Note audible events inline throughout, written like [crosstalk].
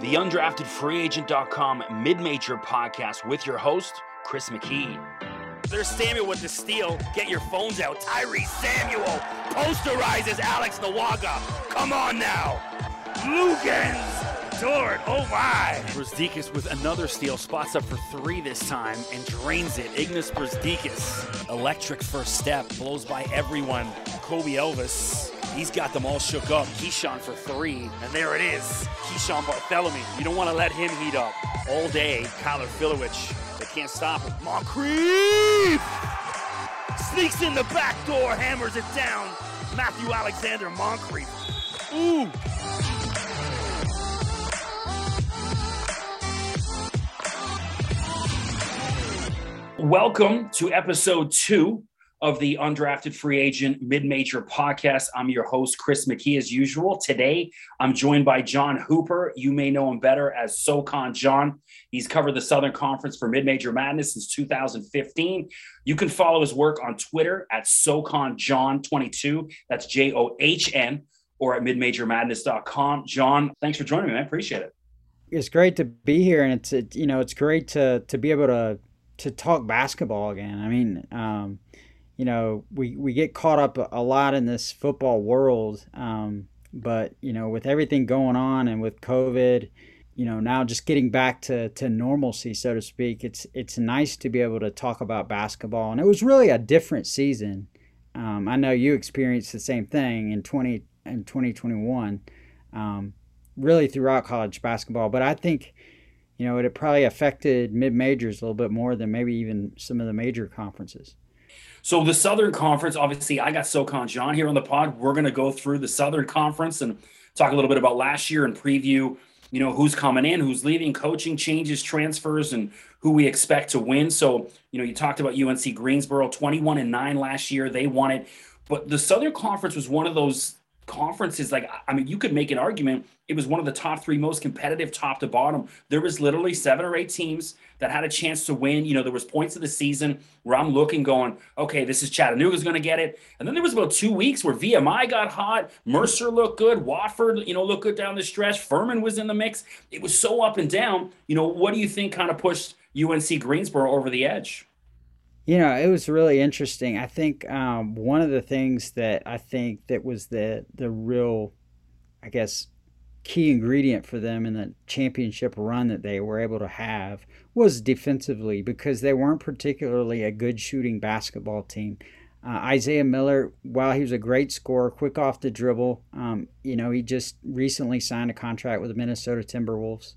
the undraftedfreeagent.com mid-major podcast with your host, Chris McKee. There's Samuel with the steal. Get your phones out. Tyree Samuel posterizes Alex Nawaga. Come on now. Luguentz. Dort. Oh my. Brazdeikis with another steal. Spots up for three this time and drains it. Ignas Brazdeikis. Electric first step. Blows by everyone. Kobe Elvis. He's got them all shook up. Keeshawn for three. And there it is. Keeshawn Barthelemy. You don't want to let him heat up all day. Kyler Filewich. They can't stop him. Moncrieffe sneaks in the back door, hammers it down. Matthew Alexander Moncrieffe. Ooh. Welcome to episode two of the Undrafted Free Agent Mid Major podcast. I'm your host, Chris McKee, as usual. Today, I'm joined by John Hooper. You may know him better as SoCon John. He's covered the Southern Conference for Mid Major Madness since 2015. You can follow his work on Twitter at SoCon John22. That's J O H N, or at midmajormadness.com. John, thanks for joining me, man. Appreciate it. It's great to be here, and it's it, you know it's great to to be able to to talk basketball again. I mean, um, you know, we, we get caught up a lot in this football world, um, but you know, with everything going on and with COVID, you know, now just getting back to, to normalcy, so to speak, it's it's nice to be able to talk about basketball. And it was really a different season. Um, I know you experienced the same thing in twenty in twenty twenty one, um, really throughout college basketball. But I think you know, it probably affected mid majors a little bit more than maybe even some of the major conferences. So the Southern Conference, obviously, I got SoCon John here on the pod. We're going to go through the Southern Conference and talk a little bit about last year and preview, you know, who's coming in, who's leaving, coaching changes, transfers, and who we expect to win. So, you know, you talked about UNC Greensboro, 21 and 9 last year. They won it. But the Southern Conference was one of those conferences like i mean you could make an argument it was one of the top three most competitive top to bottom. There was literally seven or eight teams that had a chance to win. You know there was points of the season where i'm looking going okay this is chattanooga's going to get it. And then there was about two weeks where vmi got hot mercer looked good wofford you know looked good down the stretch furman was in the mix. It was so up and down you know what do you think kind of pushed unc greensboro over the edge you know, it was really interesting. I think um, one of the things that I think that was the the real, I guess, key ingredient for them in the championship run that they were able to have was defensively because they weren't particularly a good shooting basketball team. Uh, Isaiah Miller, while he was a great scorer, quick off the dribble, um, you know, he just recently signed a contract with the Minnesota Timberwolves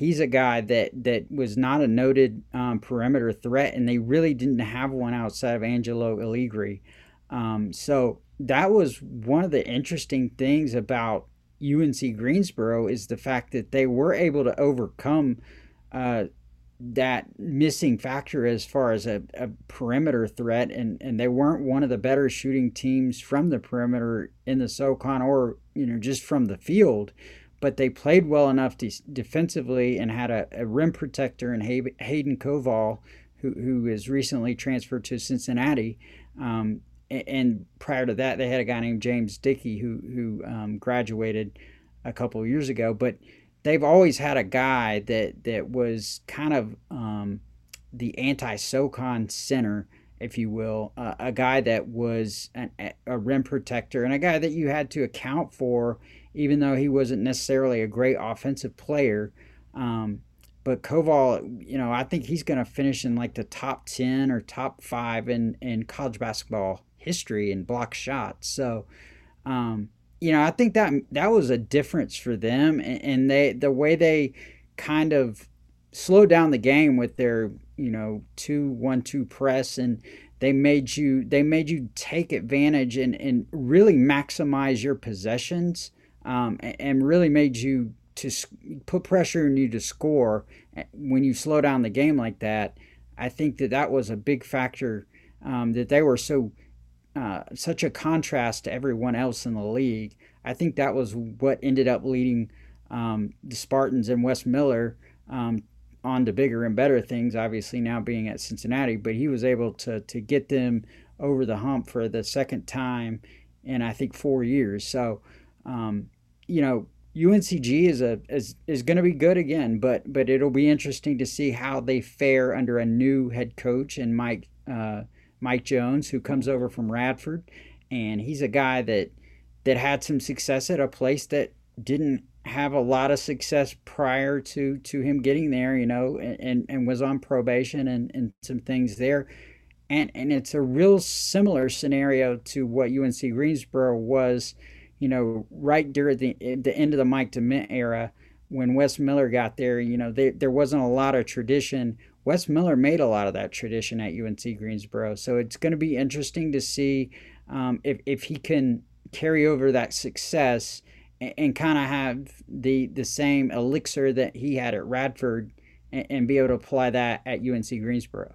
he's a guy that that was not a noted um, perimeter threat, and they really didn't have one outside of Angelo Allegri. Um, so that was one of the interesting things about UNC Greensboro is the fact that they were able to overcome uh, that missing factor as far as a, a, perimeter threat, and, and they weren't one of the better shooting teams from the perimeter in the SoCon or you know just from the field but they played well enough de- defensively and had a, a rim protector in Hay- Hayden Koval, who, who is recently transferred to Cincinnati. Um, and, and, prior to that, they had a guy named James Dickey who, who um, graduated a couple of years ago. But they've always had a guy that, that was kind of um, the anti SOCON center if you will, uh, a guy that was an, a rim protector and a guy that you had to account for even though he wasn't necessarily a great offensive player. Um, but Koval, you know, I think he's going to finish in like the top 10 or top five in, in college basketball history in block shots. So, um, you know, I think that that was a difference for them. And, and they, the way they kind of slowed down the game with their, you know, two, one, two press and, they made you they made you take advantage and, and really maximize your possessions um, and really made you to put pressure on you to score eh, when you slow down the game like that. I think that that was a big factor um, that they were so uh, such a contrast to everyone else in the league. I think that was what ended up leading um, the Spartans and Wes Miller um, on to bigger and better things. Obviously, now being at Cincinnati, but he was able to to get them over the hump for the second time in I think four years. So um, you know, UNCG is a is, is going to be good again, but but it'll be interesting to see how they fare under a new head coach and Mike uh, Mike Jones, who comes over from Radford, and he's a guy that that had some success at a place that didn't have a lot of success prior to to him getting there, you know, and and was on probation and and some things there. And and it's a real similar scenario to what UNC Greensboro was you know, right during the the end of the Mike Dement era, when Wes Miller got there, you know, there there wasn't a lot of tradition. Wes Miller made a lot of that tradition at UNC Greensboro, so it's going to be interesting to see um, if if he can carry over that success and, and kind of have the the same elixir that he had at Radford and, and be able to apply that at UNC Greensboro.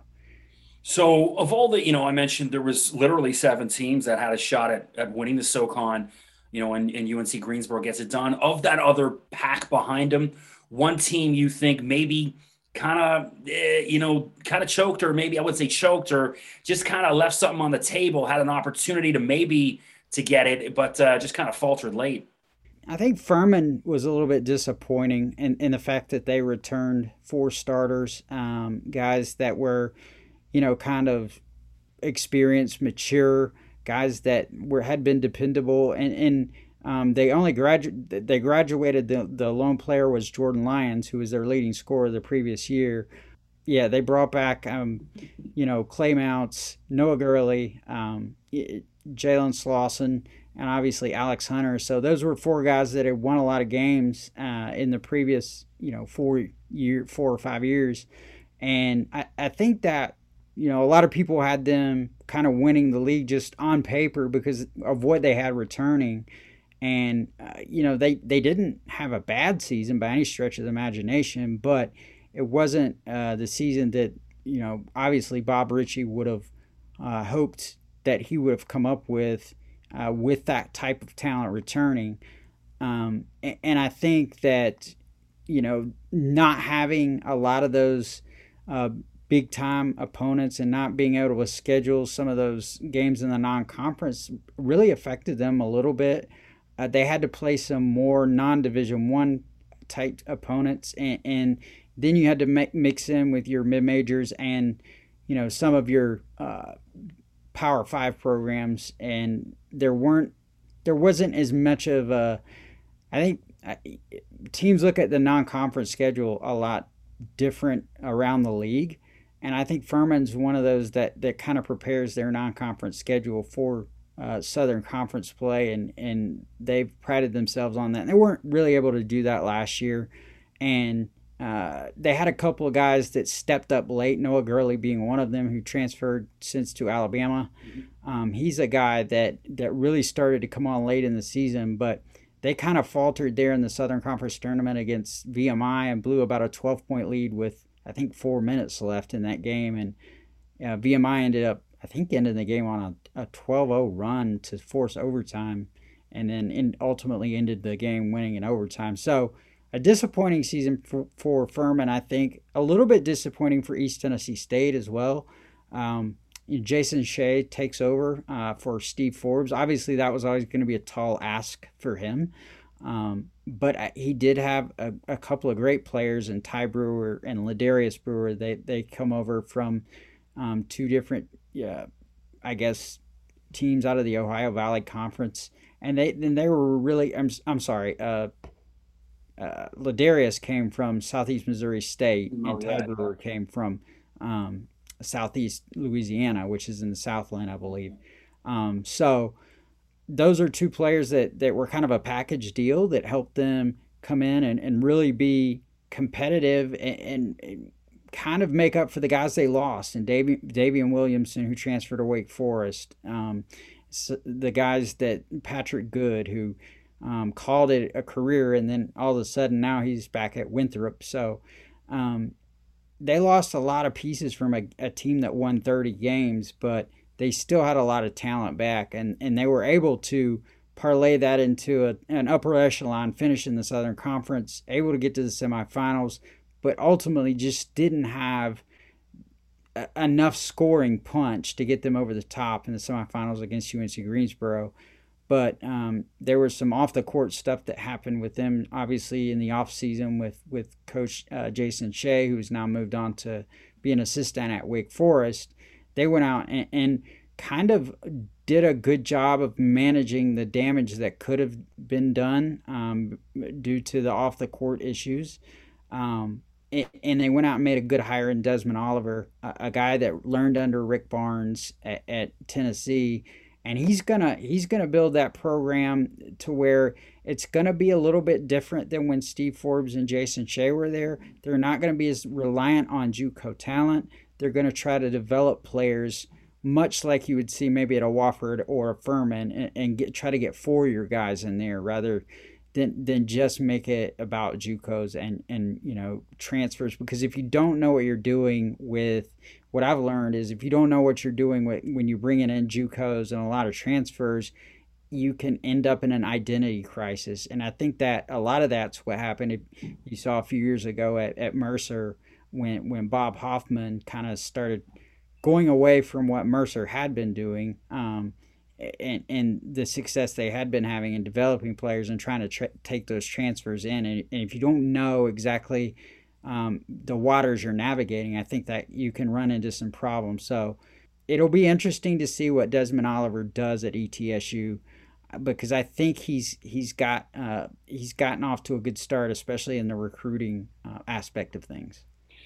So, of all the, you know, I mentioned there was literally seven teams that had a shot at, at winning the SoCon you know, and, and UNC Greensboro gets it done. Of that other pack behind them, one team you think maybe kind of, eh, you know, kind of choked, or maybe I would say choked, or just kind of left something on the table, had an opportunity to maybe to get it, but uh, just kind of faltered late. I think Furman was a little bit disappointing in, in the fact that they returned four starters, um, guys that were, you know, kind of experienced, mature guys that were had been dependable and and um, they only graduated. They graduated. The the lone player was Jordan Lyons, who was their leading scorer the previous year. Yeah, they brought back, um, you know, Clay Mounts, Noah Gurley, um, Jalen Slawson, and obviously Alex Hunter. So those were four guys that had won a lot of games uh, in the previous, you know, four year, four or five years, and I, I think that you know, a lot of people had them kind of winning the league just on paper because of what they had returning. And, uh, you know, they, they didn't have a bad season by any stretch of the imagination, but it wasn't uh, the season that, you know, obviously Bob Richey would have uh, hoped that he would have come up with uh, with that type of talent returning. Um, and, and I think that, you know, not having a lot of those uh, big time opponents and not being able to schedule some of those games in the non conference really affected them a little bit. Uh, they had to play some more non division one type opponents and, and then you had to make, mix in with your mid majors and you know some of your uh, power five programs and there weren't there wasn't as much of a i think teams look at the non-conference schedule a lot different around the league and I think Furman's one of those that, that kind of prepares their non conference schedule for uh, Southern Conference play, and, and they've prided themselves on that. And they weren't really able to do that last year. And uh, they had a couple of guys that stepped up late, Noah Gurley being one of them, who transferred since to Alabama. Mm-hmm. Um, he's a guy that, that really started to come on late in the season, but they kind of faltered there in the Southern Conference tournament against VMI and blew about a 12 point lead with I think four minutes left in that game, and uh, VMI ended up I think ending the game on a, a 12-0 run to force overtime, and then in, ultimately ended the game winning in overtime. So a disappointing season for, for Furman, I think. A little bit disappointing for East Tennessee State as well. Um, Jason Shay takes over uh, for Steve Forbes. Obviously, that was always going to be a tall ask for him. Um, but he did have a, a, couple of great players in Ty Brewer and Ledarius Brewer. They they come over from um, two different, yeah, I guess, teams out of the Ohio Valley Conference, and they then they were really. I'm I'm sorry. Uh, uh, Ledarius came from Southeast Missouri State, oh, and Ty yeah. Brewer came from um, Southeast Louisiana, which is in the Southland, I believe. Um, so those are two players that, that were kind of a package deal that helped them come in and, and really be competitive and, and kind of make up for the guys they lost. And Davy, Daivien Williamson, who transferred to Wake Forest, um, so the guys that Patrick Good, who um, called it a career, and then all of a sudden now he's back at Winthrop. So um, they lost a lot of pieces from a, a team that won 30 games, but – they still had a lot of talent back, and, and they were able to parlay that into a, an upper echelon finish in the Southern Conference, able to get to the semifinals, but ultimately just didn't have a, enough scoring punch to get them over the top in the semifinals against UNC Greensboro. but um, there was some off the court stuff that happened with them. Obviously, in the off season with with Coach uh, Jason Shay, who's now moved on to be an assistant at Wake Forest. They went out and, and kind of did a good job of managing the damage that could have been done um, due to the off the court issues. Um, and they went out and made a good hire in Desmond Oliver, a, a guy that learned under Rick Barnes at, at, Tennessee, and he's gonna he's gonna build that program to where it's gonna be a little bit different than when Steve Forbes and Jason Shay were there. They're not gonna be as reliant on JUCO talent. They're gonna try to develop players much like you would see maybe at a Wofford or a Furman, and, and get try to get four year guys in there rather than than just make it about JUCOs and and you know transfers. Because if you don't know what you're doing with what I've learned is if you don't know what you're doing with, when you bring in JUCOs and a lot of transfers, you can end up in an identity crisis. And I think that a lot of that's what happened. You saw a few years ago at, at Mercer when when Bob Hoffman kind of started going away from what Mercer had been doing um, and, and the success they had been having in developing players and trying to tra- take those transfers in. And, and, if you don't know exactly um, the waters you're navigating, I think that you can run into some problems. So it'll be interesting to see what Desmond Oliver does at ETSU because I think he's he's got uh, he's gotten off to a good start, especially in the recruiting uh, aspect of things.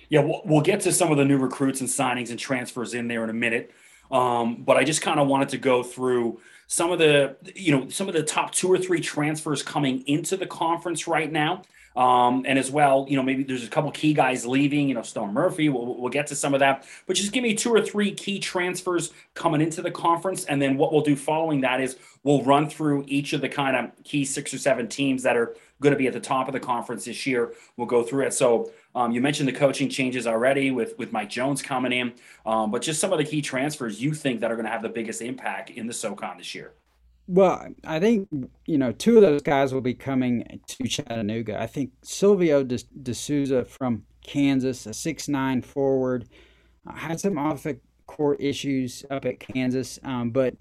Yeah, we'll, we'll get to some of the new recruits and signings and transfers in there in a minute. Um, but I just kind of wanted to go through some of the, you know, some of the top two or three transfers coming into the conference right now. Um, and as well, you know, maybe there's a couple key guys leaving, you know, Storm Murphy, we'll, we'll get to some of that, but just give me two or three key transfers coming into the conference. And then what we'll do following that is we'll run through each of the kind of key six or seven teams that are going to be at the top of the conference this year. We'll go through it. So um, you mentioned the coaching changes already with with Mike Jones coming in, um, but just some of the key transfers you think that are going to have the biggest impact in the SoCon this year. Well, I think you know two of those guys will be coming to Chattanooga. I think Silvio De, De Souza from Kansas, a six nine forward, uh, had some off the court issues up at Kansas, um, but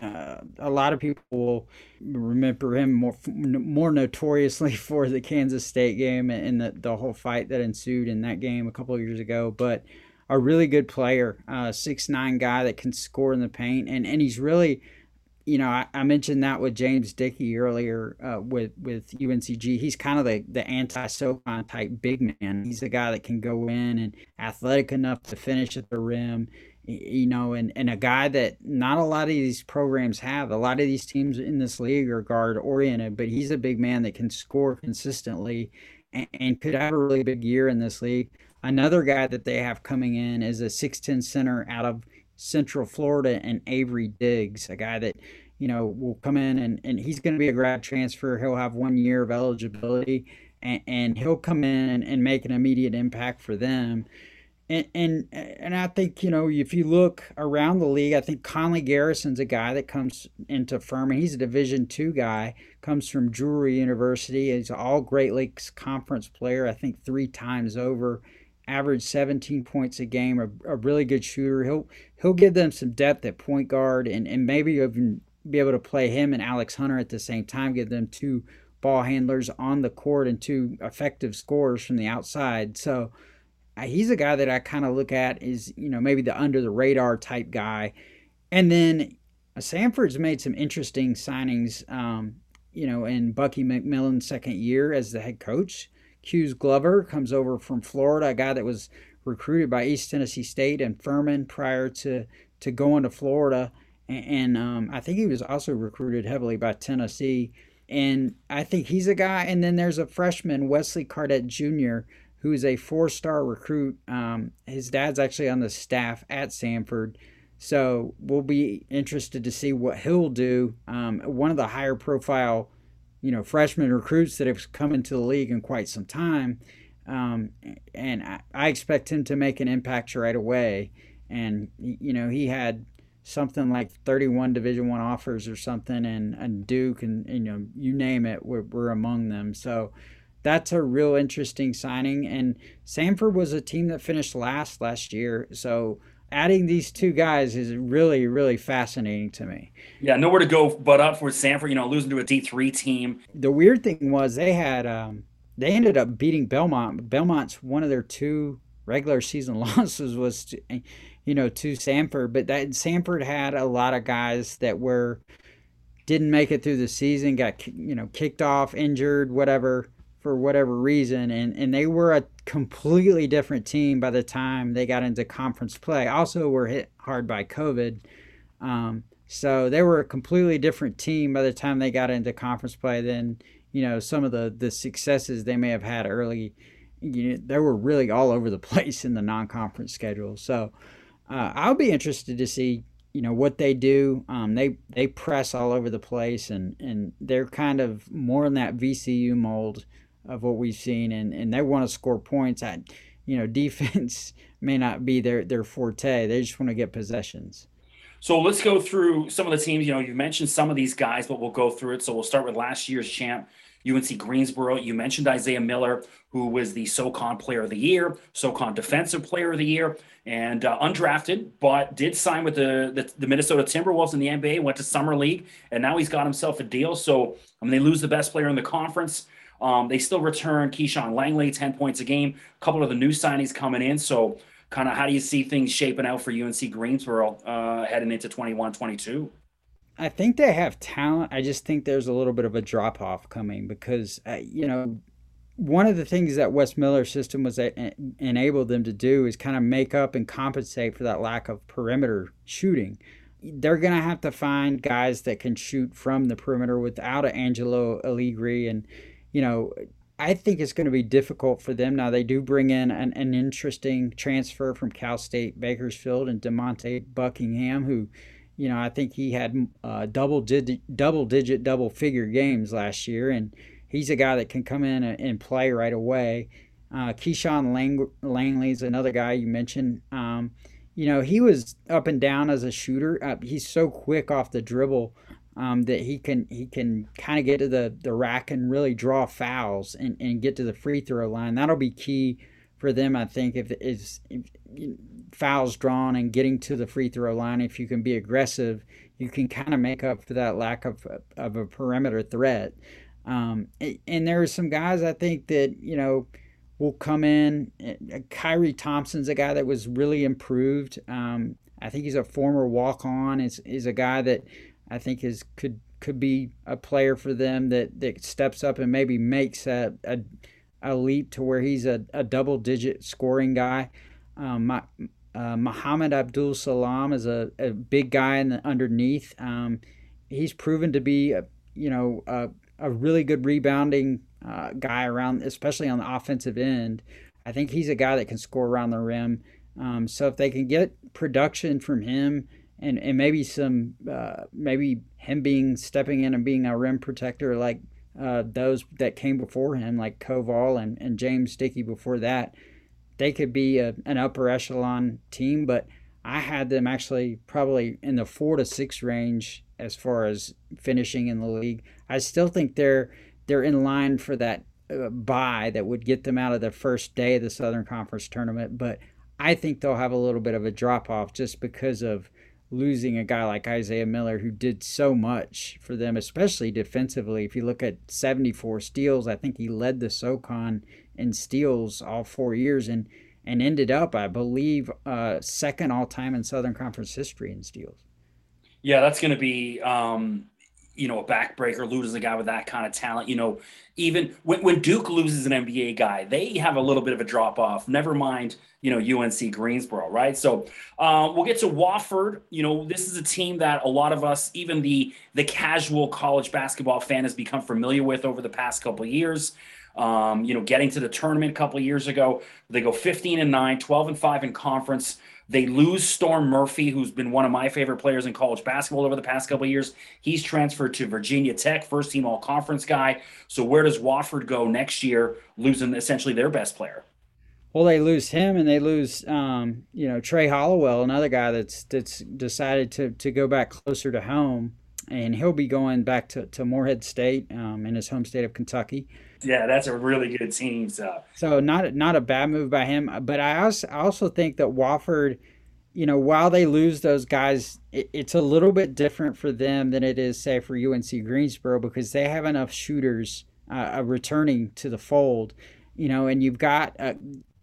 uh, a lot of people will remember him more more notoriously [laughs] for the Kansas State game and the, the whole fight that ensued in that game a couple of years ago. But a really good player, uh, six nine guy that can score in the paint, and and he's really, you know, I, I mentioned that with James Dickey earlier uh, with with UNCG. He's kind of the the anti SoCon type big man. He's a guy that can go in and athletic enough to finish at the rim you know, and, and a guy that not a lot of these programs have. A lot of these teams in this league are guard oriented, but he's a big man that can score consistently and, and could have a really big year in this league. Another guy that they have coming in is a 6'10 center out of Central Florida and Avery Diggs, a guy that, you know, will come in and, and he's going to be a grad transfer. He'll have one year of eligibility and, and he'll come in and, and make an immediate impact for them and and and I think you know if you look around the league, I think Conley Garrison's a guy that comes into Furman. He's a Division two guy, comes from Drury University. He's an All Great Lakes Conference player. I think three times over. Averaged 17 points a game. A, a really good shooter. He'll he'll give them some depth at point guard, and and maybe even be able to play him and Alex Hunter at the same time. Give them two ball handlers on the court and two effective scorers from the outside. So he's a guy that I kind of look at is you know maybe the under the radar type guy, and then uh, Samford's made some interesting signings. Um, you know, in Bucky McMillan's second year as the head coach, Ques Glover comes over from Florida, a guy that was recruited by East Tennessee State and Furman prior to to going to Florida, and, and um, I think he was also recruited heavily by Tennessee. And I think he's a guy. And then there's a freshman, Wesley Cardet Jr., who's a four star recruit. Um, his dad's actually on the staff at Samford. So we'll be interested to see what he'll do. Um, one of the higher profile, you know, freshman recruits that have come into the league in quite some time. Um, and I, I, expect him to make an impact right away. And, you know, he had something like 31 division one offers or something and, and Duke and, you know, you name it, we're, we're among them. So, that's a real interesting signing. And Samford was a team that finished last last year, so adding these two guys is really, really fascinating to me. Yeah, nowhere to go but up for Samford, You know, losing to a D three team. The weird thing was they had um, they ended up beating Belmont. Belmont's one of their two regular season [laughs] losses was, to, you know, to Samford. But that Samford had a lot of guys that were didn't make it through the season, got you know kicked off, injured, whatever for whatever reason, and and they were a completely different team by the time they got into conference play. Also, were hit hard by COVID. Um, so they were a completely different team by the time they got into conference play than you know some of the the successes they may have had early. You know, they were really all over the [laughs] place in the non-conference schedule. So uh, I'll be interested to see you know what they do. Um, they they press all over the place, and and they're kind of more in that VCU mold of what we've seen, and and they want to score points. At you know [laughs] defense may not be their their forte. They just want to get possessions. So let's go through some of the teams. You know, you mentioned some of these guys, but we'll go through it. So we'll start with last year's champ, UNC Greensboro. You mentioned Isaiah Miller, who was the SoCon Player of the Year, SoCon Defensive Player of the Year, and uh, undrafted, but did sign with the, the, the Minnesota Timberwolves in the NBA. Went to summer league, and now he's got himself a deal. So I mean, they lose the best player in the conference. Um, they still return Keyshaun Langley, 10 points a game. A couple of the new signings coming in. So kind of how do you see things shaping out for UNC Greensboro uh, heading into 21 22? I think they have talent. I just think there's a little bit of a drop off coming because, uh, you know, one of the things that Wes Miller's system was a- enabled them to do is kind of make up and compensate for that lack of perimeter shooting. They're going to have to find guys that can shoot from the perimeter without an Angelo Allegri. And, you know, I think it's going to be difficult for them. Now, they do bring in an, an interesting transfer from Cal State Bakersfield and Demonte Buckingham, who, you know, I think he had uh, double digit, double digit, double figure games last year, and he's a guy that can come in and play right away. Uh, Keyshaun Lang- Langley is another guy you mentioned. Um, you know, he was up and down as a shooter. Uh, he's so quick off the dribble um, that he can he can kind of get to the, the rack and really draw fouls and, and get to the free throw line. That'll be key for them, I think, if is fouls drawn and getting to the free throw line. If you can be aggressive, you can kind of make up for that lack of of a perimeter threat. Um, and there are some guys I think that you know will come in. Uh, Kyrie Thompson's a guy that was really improved. Um, I think he's a former walk on. Is is a guy that I think is could could be a player for them that, that steps up and maybe makes a, a, a leap to where he's a, a double digit scoring guy. Um, my, uh, Muhammad Abdul Salam is a, a big guy in the underneath. Um, he's proven to be a, you know a, a really good rebounding uh, guy around, especially on the offensive end. I think he's a guy that can score around the rim. Um, so if they can get production from him and and maybe some uh, maybe him being stepping in and being a rim protector like uh, those that came before him, like Koval and, and James Dickey before that, they could be a, an upper echelon team. But I had them actually probably in the four to six range as far as finishing in the league. I still think they're they're in line for that uh, buy that would get them out of the first day of the Southern Conference tournament. But I think they'll have a little bit of a drop off just because of losing a guy like Isaiah Miller who did so much for them, especially defensively. If you look at 74 steals, I think he led the SoCon in steals all four years and and ended up, I believe, uh, second all time in Southern Conference history in steals. Yeah, that's going to be um, you know, a backbreaker, loses a guy with that kind of talent. You know, even when, when Duke loses an NBA guy, they have a little bit of a drop off. Never mind, you know, UNC Greensboro, right? So uh, we'll get to Wofford. You know, this is a team that a lot of us, even the the casual college basketball fan, has become familiar with over the past couple years. Um, you know, getting to the tournament a couple years ago, they go 15 and 9, 12 and 5 in conference. They lose Storm Murphy, who's been one of my favorite players in college basketball over the past couple years. He's transferred to Virginia Tech, first team all conference guy. So where does Wofford go next year, losing essentially their best player? Well, they lose him, and they lose, um, you know, Trey Hollowell, another guy that's that's decided to to go back closer to home, and he'll be going back to, to Morehead State um, in his home state of Kentucky. Yeah, that's a really good team. So, so not not a bad move by him. But I also I also think that Wofford, you know, while they lose those guys, it, it's a little bit different for them than it is, say, for UNC Greensboro because they have enough shooters uh, returning to the fold, you know, and you've got, a,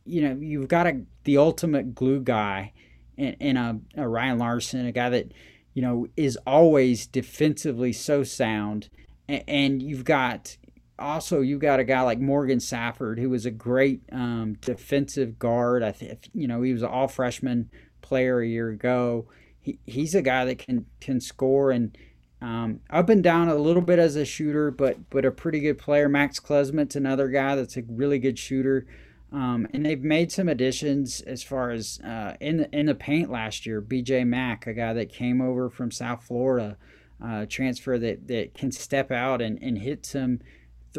you know, you've got a, the ultimate glue guy in, in a, a Ryan Larson, a guy that, you know, is always defensively so sound. And, and you've got also you've got a guy like Morgan Safford, who was a great um, defensive guard. I think you know he was an all freshman player a year ago. He, he's a guy that can can score and um, up and down a little bit as a shooter, but but a pretty good player. Max Klesmit's another guy that's a really good shooter. Um, and they've made some additions as far as uh, in the in the paint last year. B.J. Mack, a guy that came over from South Florida, uh, transfer that that can step out and, and hit some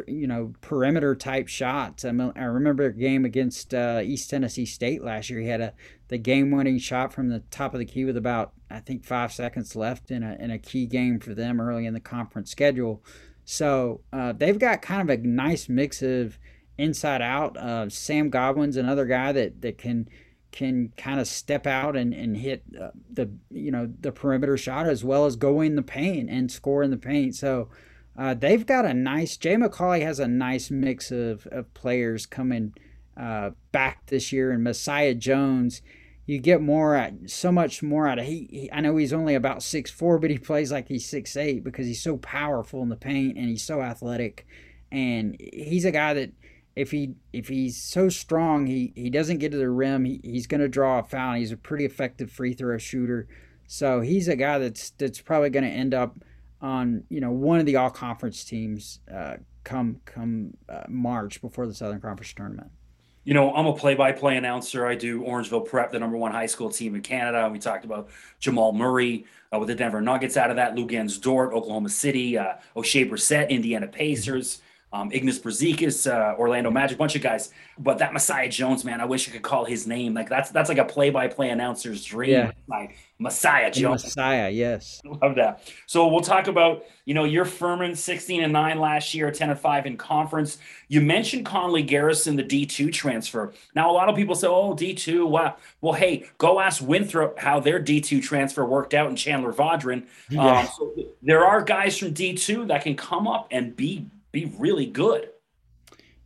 you know, perimeter type shots. I, mean, I remember a game against uh, East Tennessee State last year. He had a the game winning shot from the top of the key with about I think five seconds left in a in a key game for them early in the conference schedule. So uh, they've got kind of a nice mix of inside out. Uh, Sam Godwin's another guy that that can can kind of step out and, and hit uh, the you know the perimeter shot as well as go in the paint and score in the paint. So uh, they've got a nice. Jay McAuley has a nice mix of, of players coming uh, back this year, and Messiah Jones. You get more at so much more out of he, he. I know he's only about six four, but he plays like he's six eight because he's so powerful in the paint and he's so athletic, and he's a guy that if he if he's so strong, he he doesn't get to the rim. He, he's going to draw a foul. He's a pretty effective free throw shooter, so he's a guy that's that's probably going to end up on you know one of the all conference teams uh, come come uh, March before the Southern Conference tournament. You know, I'm a play-by-play announcer. I do Orangeville Prep, the number one high school team in Canada. We talked about Jamal Murray uh, with the Denver Nuggets out of that, Luguentz Dort, Oklahoma City, uh, Oshae Brissett, Indiana Pacers um, Ignas Brazdeikis, uh, Orlando Magic, bunch of guys. But that Messiah Jones, man, I wish I could call his name. Like that's that's like a play-by-play announcer's dream. Yeah. Like Messiah Jones. Messiah, yes. [laughs] Love that. So we'll talk about, you know, your Furman 16 and 9 last year, 10 and 5 in conference. You mentioned Conley Garrison, the D2 transfer. Now a lot of people say, oh, D2, wow. Well, hey, go ask Winthrop how their D2 transfer worked out in Chandler Vaudrin. Yeah. Um, so there are guys from D2 that can come up and be be really good.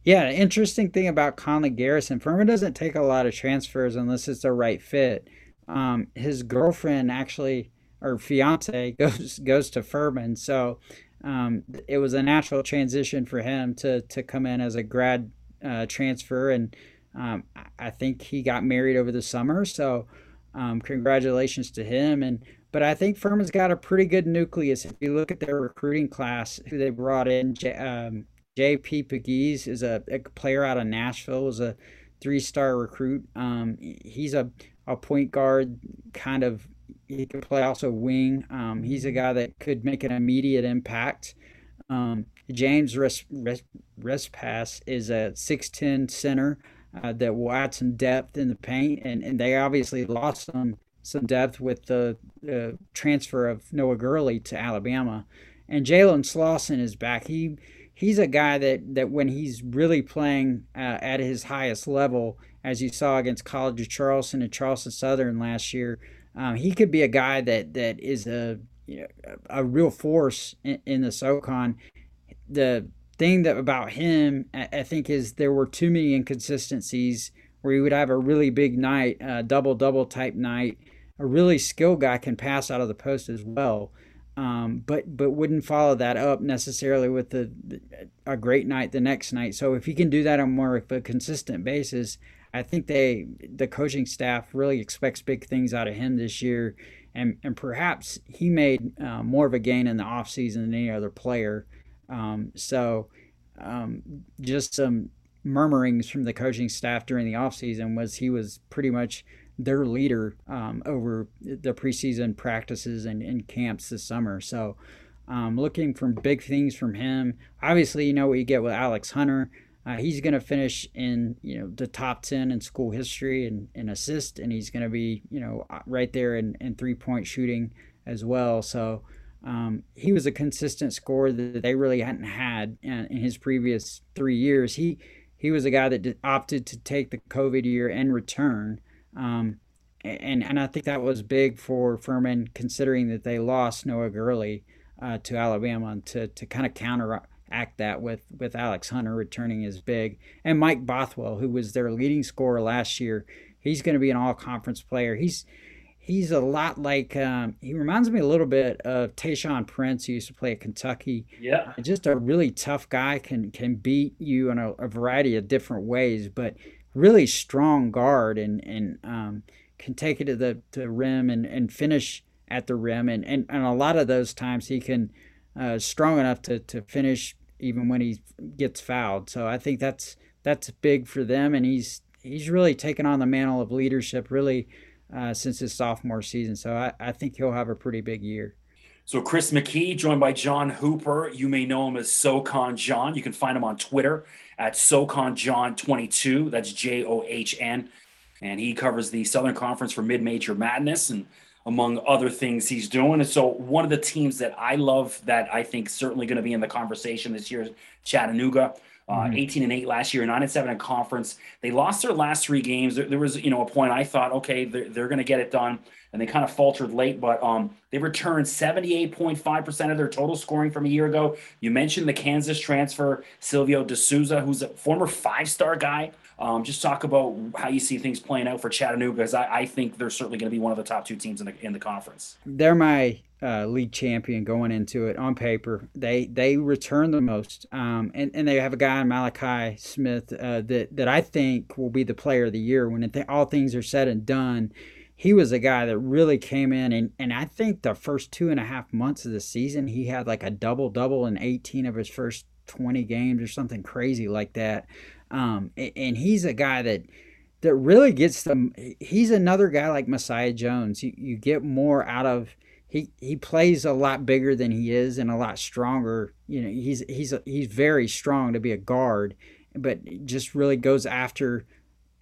Yeah, interesting thing about Conley Garrison, Furman doesn't take a lot of transfers unless it's the right fit. Um, his girlfriend actually, or fiance, [laughs] goes goes to Furman, so um, it was a natural transition for him to to come in as a grad uh, transfer, and um, I think he got married over the summer. So, um, congratulations to him. And but I think Furman's got a pretty good nucleus. If you look at their recruiting class, who they brought in, J, um, J.P. Pegues is a, a, player out of Nashville, was a three-star recruit. Um, he's a, a point guard, kind of. He can play also wing. Um, he's a guy that could make an immediate impact. Um, James Res, Res, Respass is a 6'10 center uh, that will add some depth in the paint, and, and they obviously lost some some depth with the uh, transfer of Noah Gurley to Alabama. And Jalen Slawson is back. He he's a guy that, that when he's really playing uh, at his highest level, as you saw against College of Charleston and Charleston Southern last year, um, he could be a guy that that is a you know, a real force in, in the SoCon. The thing that about him, I think, is there were too many inconsistencies where he would have a really big night, a double double type night, a really skilled guy can pass out of the post as well, um, but but wouldn't follow that up necessarily with the, the, a great night the next night. So if he can do that on more of a consistent basis, I think they the coaching staff really expects big things out of him this year, and and perhaps he made uh, more of a gain in the offseason than any other player. Um, so um, just some murmurings from the coaching staff during the offseason was he was pretty much their leader um, over the preseason practices and, and camps this summer. So, um, looking for big things from him. Obviously, you know what you get with Alex Hunter. Uh, he's going to finish in you know the top 10 in school history and, and assist and he's going to be you know right there in, in three point shooting as well so um, he was a consistent scorer that they really hadn't had in, in his previous three years he he was a guy that opted to take the covid year and return um, and and I think that was big for Furman, considering that they lost Noah Gurley uh, to Alabama to to kind of counteract that with with Alex Hunter returning as big, and Mike Bothwell, who was their leading scorer last year. He's going to be an all conference player. He's he's a lot like um, he reminds me a little bit of Tayshaun Prince, who used to play at Kentucky. Yeah, just a really tough guy can can beat you in a, a variety of different ways, but really strong guard and and um, can take it to the to rim and, and finish at the rim, and, and and a lot of those times he can uh, strong enough to to finish even when he gets fouled. So I think that's that's big for them, and he's he's really taken on the mantle of leadership really uh, since his sophomore season. So I, I think he'll have a pretty big year. So Chris McKee, joined by John Hooper. You may know him as SoCon John. You can find him on Twitter at SoConJohn22. That's J O H N. And he covers the Southern Conference for Mid Major Madness and among other things he's doing. And so one of the teams that I love that I think certainly going to be in the conversation this year is Chattanooga. Uh, mm-hmm. 18 and 8 last year, 9 and 7 in conference. They lost their last three games. There, there was, you know, a point I thought, okay, they're, they're going to get it done. And they kind of faltered late, but um, they returned 78.5% of their total scoring from a year ago. You mentioned the Kansas transfer, Silvio De Souza, who's a former five star guy. Um, just talk about how you see things playing out for Chattanooga, because I, I, think they're certainly going to be one of the top two teams in the in the conference. They're my uh, league champion going into it on paper. They they return the most, um, and and they have a guy in Malachi Smith uh, that that I think will be the player of the year when all things are said and done. He was a guy that really came in, and, and I think the first two and a half months of the season, he had like a double double in 18 of his first 20 games or something crazy like that. Um, and he's a guy that that really gets them. He's another guy like Messiah Jones. You you get more out of. He, he plays a lot bigger than he is and a lot stronger. You know, he's he's he's very strong to be a guard, but just really goes after,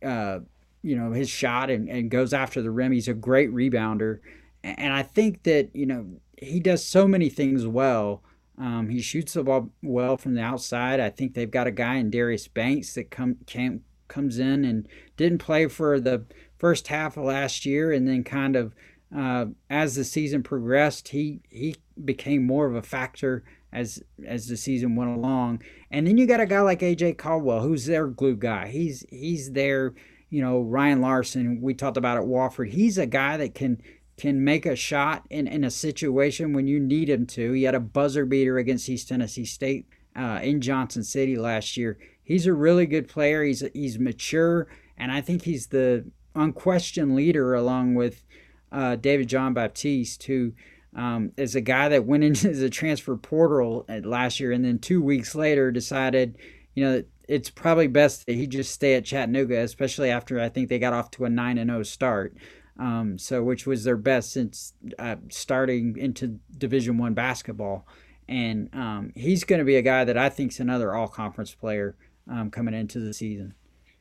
uh, you know, his shot and, and goes after the rim. He's a great rebounder, and I think that you know he does so many things well um, he shoots the ball well from the outside. I think they've got a guy in Darius Banks that come came, comes in and didn't play for the first half of last year, and then kind of uh, as the season progressed, he he became more of a factor as as the season went along. And then you got a guy like AJ Caldwell, who's their glue guy. He's he's their you know Ryan Larson. We talked about at Wofford. He's a guy that can can make a shot in, in a situation when you need him to. He had a buzzer beater against East Tennessee State uh, in Johnson City last year. He's a really good player. He's he's mature, and I think he's the unquestioned leader along with uh, David Jean-Baptiste, who um, is a guy that went [laughs] into the transfer portal last year, and then two weeks later decided, you know, it's probably best that he just stay at Chattanooga, especially after I think they got off to a nine and zero oh start um, so which was their best since uh, starting into Division One basketball. And um, he's going to be a guy that I think is another All Conference player um, coming into the season.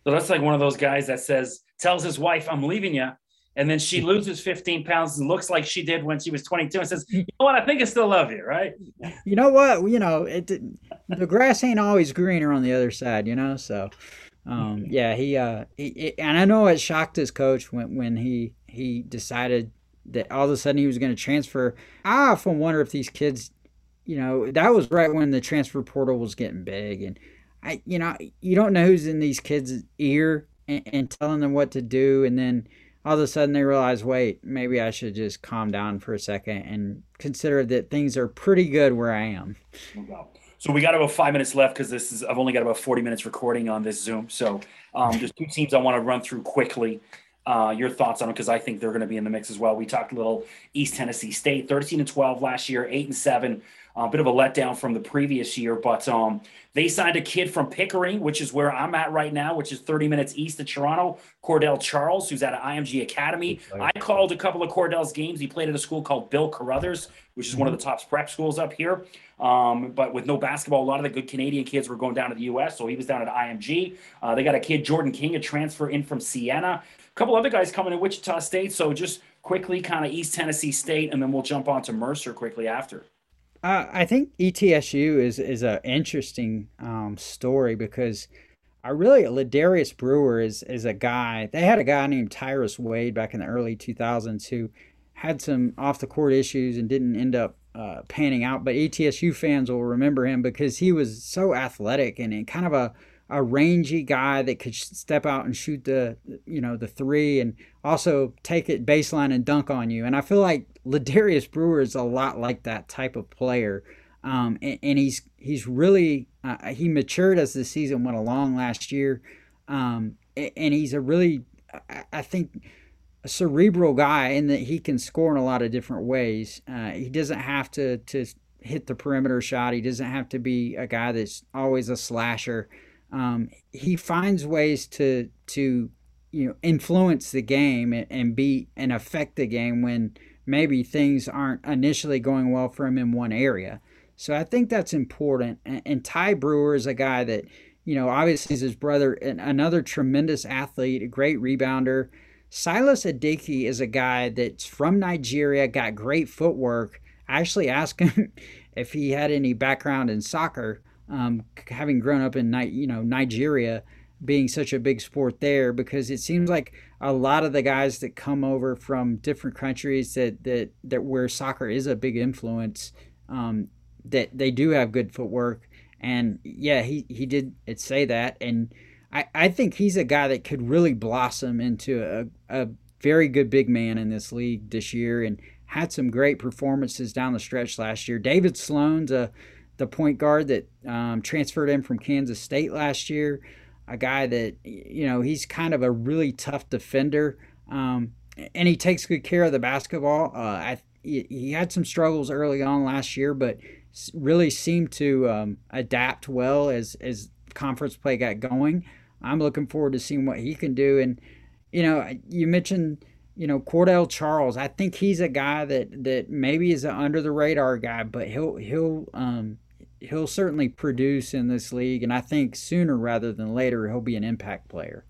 So that's like one of those guys that says tells his wife, "I'm leaving you," and then she loses 15 pounds and looks like she did when she was 22 and says, "You know what? I think I still love you, right?" You know what? You know, it, the grass ain't always greener on the other side, you know. So, um, yeah, he, uh, he, and I know it shocked his coach when when he he decided that all of a sudden he was going to transfer. I often wonder if these kids, you know, that was right when the transfer portal was getting big, and I, you know, you don't know who's in these kids' ear and, and telling them what to do, and then all of a sudden they realize, wait, maybe I should just calm down for a second and consider that things are pretty good where I am. So we got about five minutes left because this is I've only got about 40 minutes recording on this Zoom. So um, there's two teams I want to run through quickly uh, your thoughts on them because I think they're going to be in the mix as well. We talked a little East Tennessee State, 13 and 12 last year, 8 and 7. A bit of a letdown from the previous year, but um, they signed a kid from Pickering, which is where I'm at right now, which is 30 minutes east of Toronto, Cordell Charles, who's at IMG Academy. I called a couple of Cordell's games. He played at a school called Bill Crothers, which is one of the top prep schools up here. Um, but with no basketball, a lot of the good Canadian kids were going down to the U.S., so he was down at IMG. Uh, they got a kid, Jordan King, a transfer in from Siena A couple other guys coming in Wichita State. So just quickly, kind of East Tennessee State, and then we'll jump on to Mercer quickly after. Uh, I think ETSU is is an interesting um, story because I really Ledarius Brewer is is a guy. They had a guy named Tyrus Wade back in the early 2000s who had some off the court issues and didn't end up uh, panning out. But ETSU fans will remember him because he was so athletic and kind of a a rangy guy that could step out and shoot the you know the three and also take it baseline and dunk on you. And I feel like Ledarius Brewer is a lot like that type of player. Um, and, and, he's he's really uh, he matured as the season went along last year, um, and he's a really I think a cerebral guy in that he can score in a lot of different ways. Uh, he doesn't have to to hit the perimeter shot. He doesn't have to be a guy that's always a slasher. Um, he finds ways to to you know influence the game and, and be and affect the game when maybe things aren't initially going well for him in one area. So I think that's important. And, and Ty Brewer is a guy that, you know, obviously is his brother, and another tremendous athlete, a great rebounder. Silas Adheke is a guy that's from Nigeria, got great footwork. I actually asked him [laughs] if he had any background in soccer, um, having grown up in you know Nigeria, being such a big sport there, because it seems like a lot of the guys that come over from different countries that that that where soccer is a big influence. Um, that they do have good footwork. And yeah, he, he did say that. And I, I think he's a guy that could really blossom into a, a very good big man in this league this year and had some great performances down the stretch last year. David Sloan's a, the point guard that um, transferred in from Kansas State last year. A guy that, you know, he's kind of a really tough defender. Um, and he takes good care of the basketball. Uh, I, he had some struggles early on last year, but really seemed to um, adapt well as as conference play got going. I'm looking forward to seeing what he can do. And you know, you mentioned you know Cordell Charles. I think he's a guy that that maybe is an under the radar guy, but he'll he'll um, he'll certainly produce in this league. And I think sooner rather than later he'll be an impact player.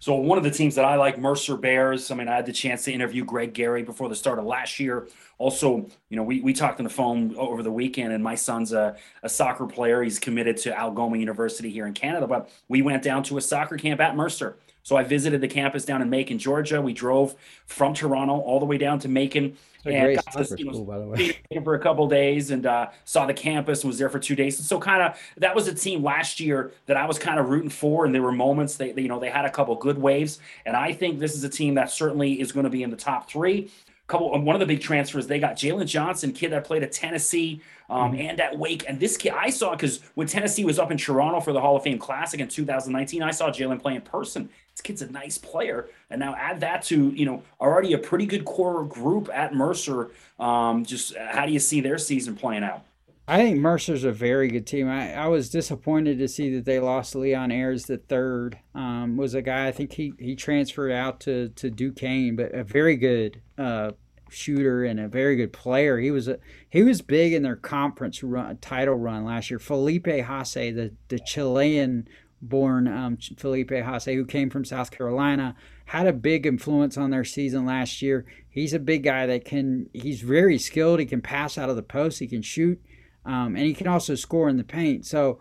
So one of the teams that I like, Mercer Bears. I mean, I had the chance to interview Greg Gary before the start of last year. Also, you know, we, we talked on the phone over the weekend, and my son's a, a soccer player. He's committed to Algoma University here in Canada, but we went down to a soccer camp at Mercer. So I visited the campus down in Macon, Georgia. We drove from Toronto all the way down to Macon and got to, you know, by the way. for a couple days and uh, saw the campus and was there for two days. And so kind of that was a team last year that I was kind of rooting for. And there were moments they, they, you know, they had a couple good waves. And I think this is a team that certainly is going to be in the top three couple one of the big transfers they got Jalen Johnson, kid that played at Tennessee um, mm-hmm. and at Wake. And this kid I saw because when Tennessee was up in Toronto for the Hall of Fame Classic in 2019, I saw Jalen play in person. This kid's a nice player, and now add that to you know already a pretty good core group at Mercer. Um, just how do you see their season playing out? I think Mercer's a very good team. I, I was disappointed to see that they lost Leon Ayers the third. Um, was a guy I think he, he transferred out to to Duquesne, but a very good uh, shooter and a very good player. He was a he was big in their conference run, title run last year. Felipe Haase, the the Chilean born um, Felipe Haase, who came from South Carolina, had a big influence on their season last year. He's a big guy that can. He's very skilled. He can pass out of the post. He can shoot um, and he can also score in the paint. So,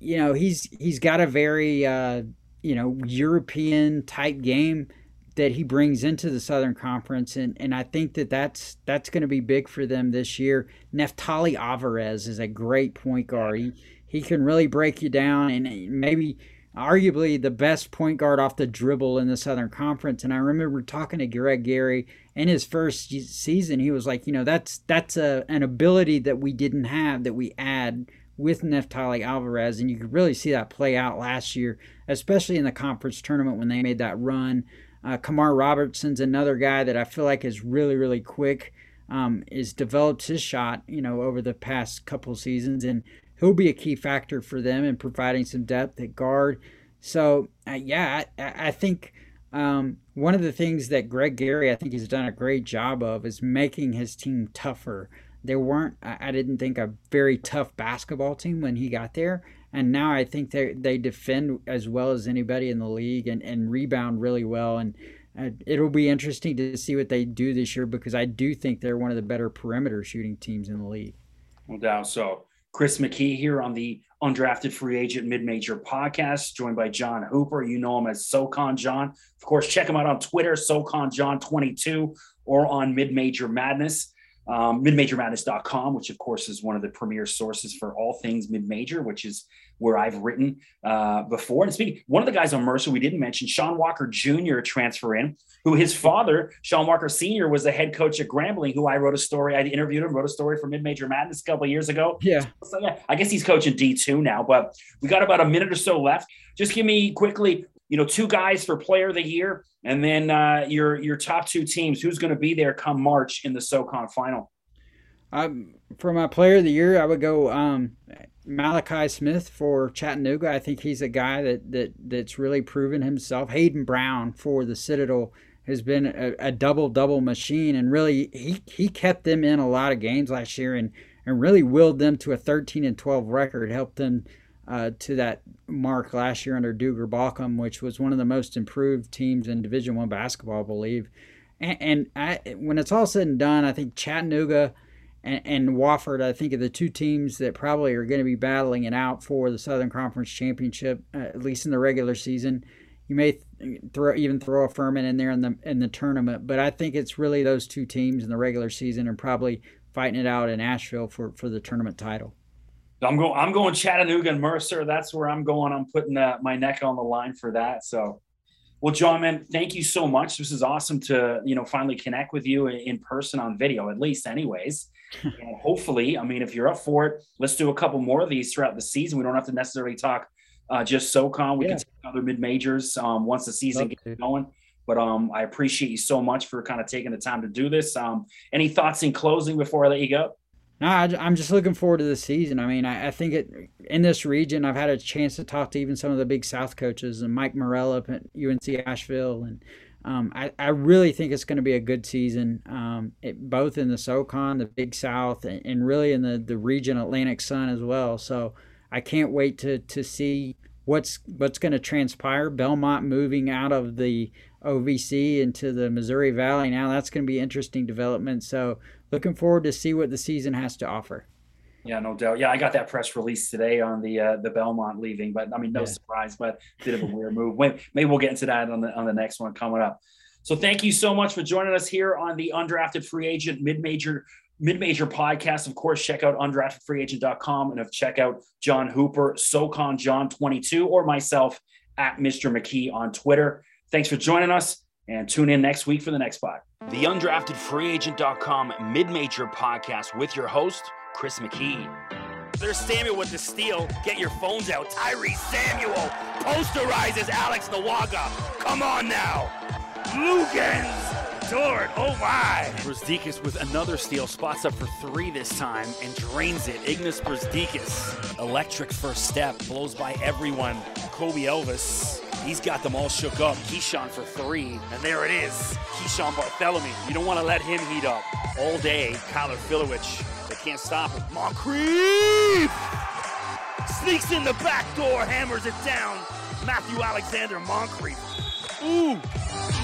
you know, he's he's got a very uh, you know European type game that he brings into the Southern Conference, and, and I think that that's that's going to be big for them this year. Neftali Alvarez is a great point guard. He he can really break you down, and maybe arguably the best point guard off the dribble in the Southern Conference. And I remember talking to Greg Gary in his first season. He was like, you know, that's that's a, an ability that we didn't have that we add with Neftali Alvarez, and you could really see that play out last year, especially in the conference tournament when they made that run. Uh, Kamar Robertson's another guy that I feel like is really, really quick. Um, is developed his shot, you know, over the past couple seasons, and he'll be a key factor for them in providing some depth at guard. So uh, yeah, I, I think um, one of the things that Greg Gary I think has done a great job of is making his team tougher. They weren't, I didn't think, a very tough basketball team when he got there. And now I think they, they defend as well as anybody in the league and, and rebound really well. And uh, it'll be interesting to see what they do this year because I do think they're one of the better perimeter shooting teams in the league. No doubt. So Chris McKee here on the undrafted free agent mid-major podcast, joined by John Hooper. You know him as SoCon John. Of course, check him out on Twitter, SoCon John 22, or on Mid Major Madness um, midmajormadness.com, which of course is one of the premier sources for all things mid-major, which is where I've written uh, before. And speaking, one of the guys on Mercer we didn't mention, Sean Walker Jr. transfer in, who his father, Sean Walker Sr., was the head coach at Grambling, who I wrote a story, I interviewed him, wrote a story for Mid-Major Madness a couple years ago. Yeah. So yeah, I guess he's coaching D2 now, but we got about a minute or so left. Just give me quickly, you know, two guys for player of the year and then uh, your your top two teams, who's going to be there come March in the SoCon final? Um, for my player of the year, I would go um, Malachi Smith for Chattanooga. I think he's a guy that, that that's really proven himself. Hayden Brown for the Citadel has been a, a double double machine, and really he he kept them in a lot of games last year, and and really willed them to a 13 and 12 record. Helped them uh, to that mark last year under Duggar Baucom, which was one of the most improved teams in Division One basketball, I believe. And, and I, when it's all said and done, I think Chattanooga and, and Wofford, I think, are the two teams that probably are going to be battling it out for the Southern Conference Championship, uh, at least in the regular season. You may th- throw even throw a Furman in there in the in the tournament, but I think it's really those two teams in the regular season and probably fighting it out in Asheville for, for the tournament title. I'm going. I'm going Chattanooga and Mercer. That's where I'm going. I'm putting uh, my neck on the line for that. So, well, John, man, thank you so much. This is awesome to you know finally connect with you in person on video, at least, anyways. [laughs] and hopefully, I mean, if you're up for it, let's do a couple more of these throughout the season. We don't have to necessarily talk uh, just SoCon. We yeah. can take other mid majors um, once the season gets going. But um, I appreciate you so much for kind of taking the time to do this. Um, any thoughts in closing before I let you go? No, I, am just looking forward to the season. I mean, I, I, think it in this region, I've had a chance to talk to even some of the big South coaches and Mike Morrell at UNC Asheville, and um, I, I really think it's going to be a good season, um, it, both in the SoCon, the Big South, and, and really in the, the region Atlantic Sun as well. So I can't wait to to see what's what's going to transpire. Belmont moving out of the OVC into the Missouri Valley now. That's going to be interesting development. So looking forward to see what the season has to offer. Yeah, no doubt. Yeah, I got that press release today on the uh, the Belmont leaving, but I mean, no yeah. surprise, but bit of a weird move. Maybe we'll get into that on the on the next one coming up. So thank you so much for joining us here on the undrafted free agent mid major mid major podcast. Of course, check out undraftedfreeagent.com and check out John Hooper, SoCon John 22, or myself at Mr. McKee on Twitter. Thanks for joining us and tune in next week for the next pod. The undraftedfreeagent.com mid-major podcast with your host, Chris McKee. There's Samuel with the steal. Get your phones out. Tyrese Samuel posterizes Alex Nawaga. Come on now. Luguentz Dort. Oh my. Brazdeikis with another steal. Spots up for three this time and drains it. Ignas Brazdeikis. Electric first step. Blows by everyone. Kobe Elvis He's got them all shook up. Keyshaun for three, and there it is. Keyshaun Barthelemy. You don't want to let him heat up all day. Kyler Filewich. They can't stop him. Moncrieffe sneaks in the back door, hammers it down. Matthew Alexander Moncrieffe. Ooh.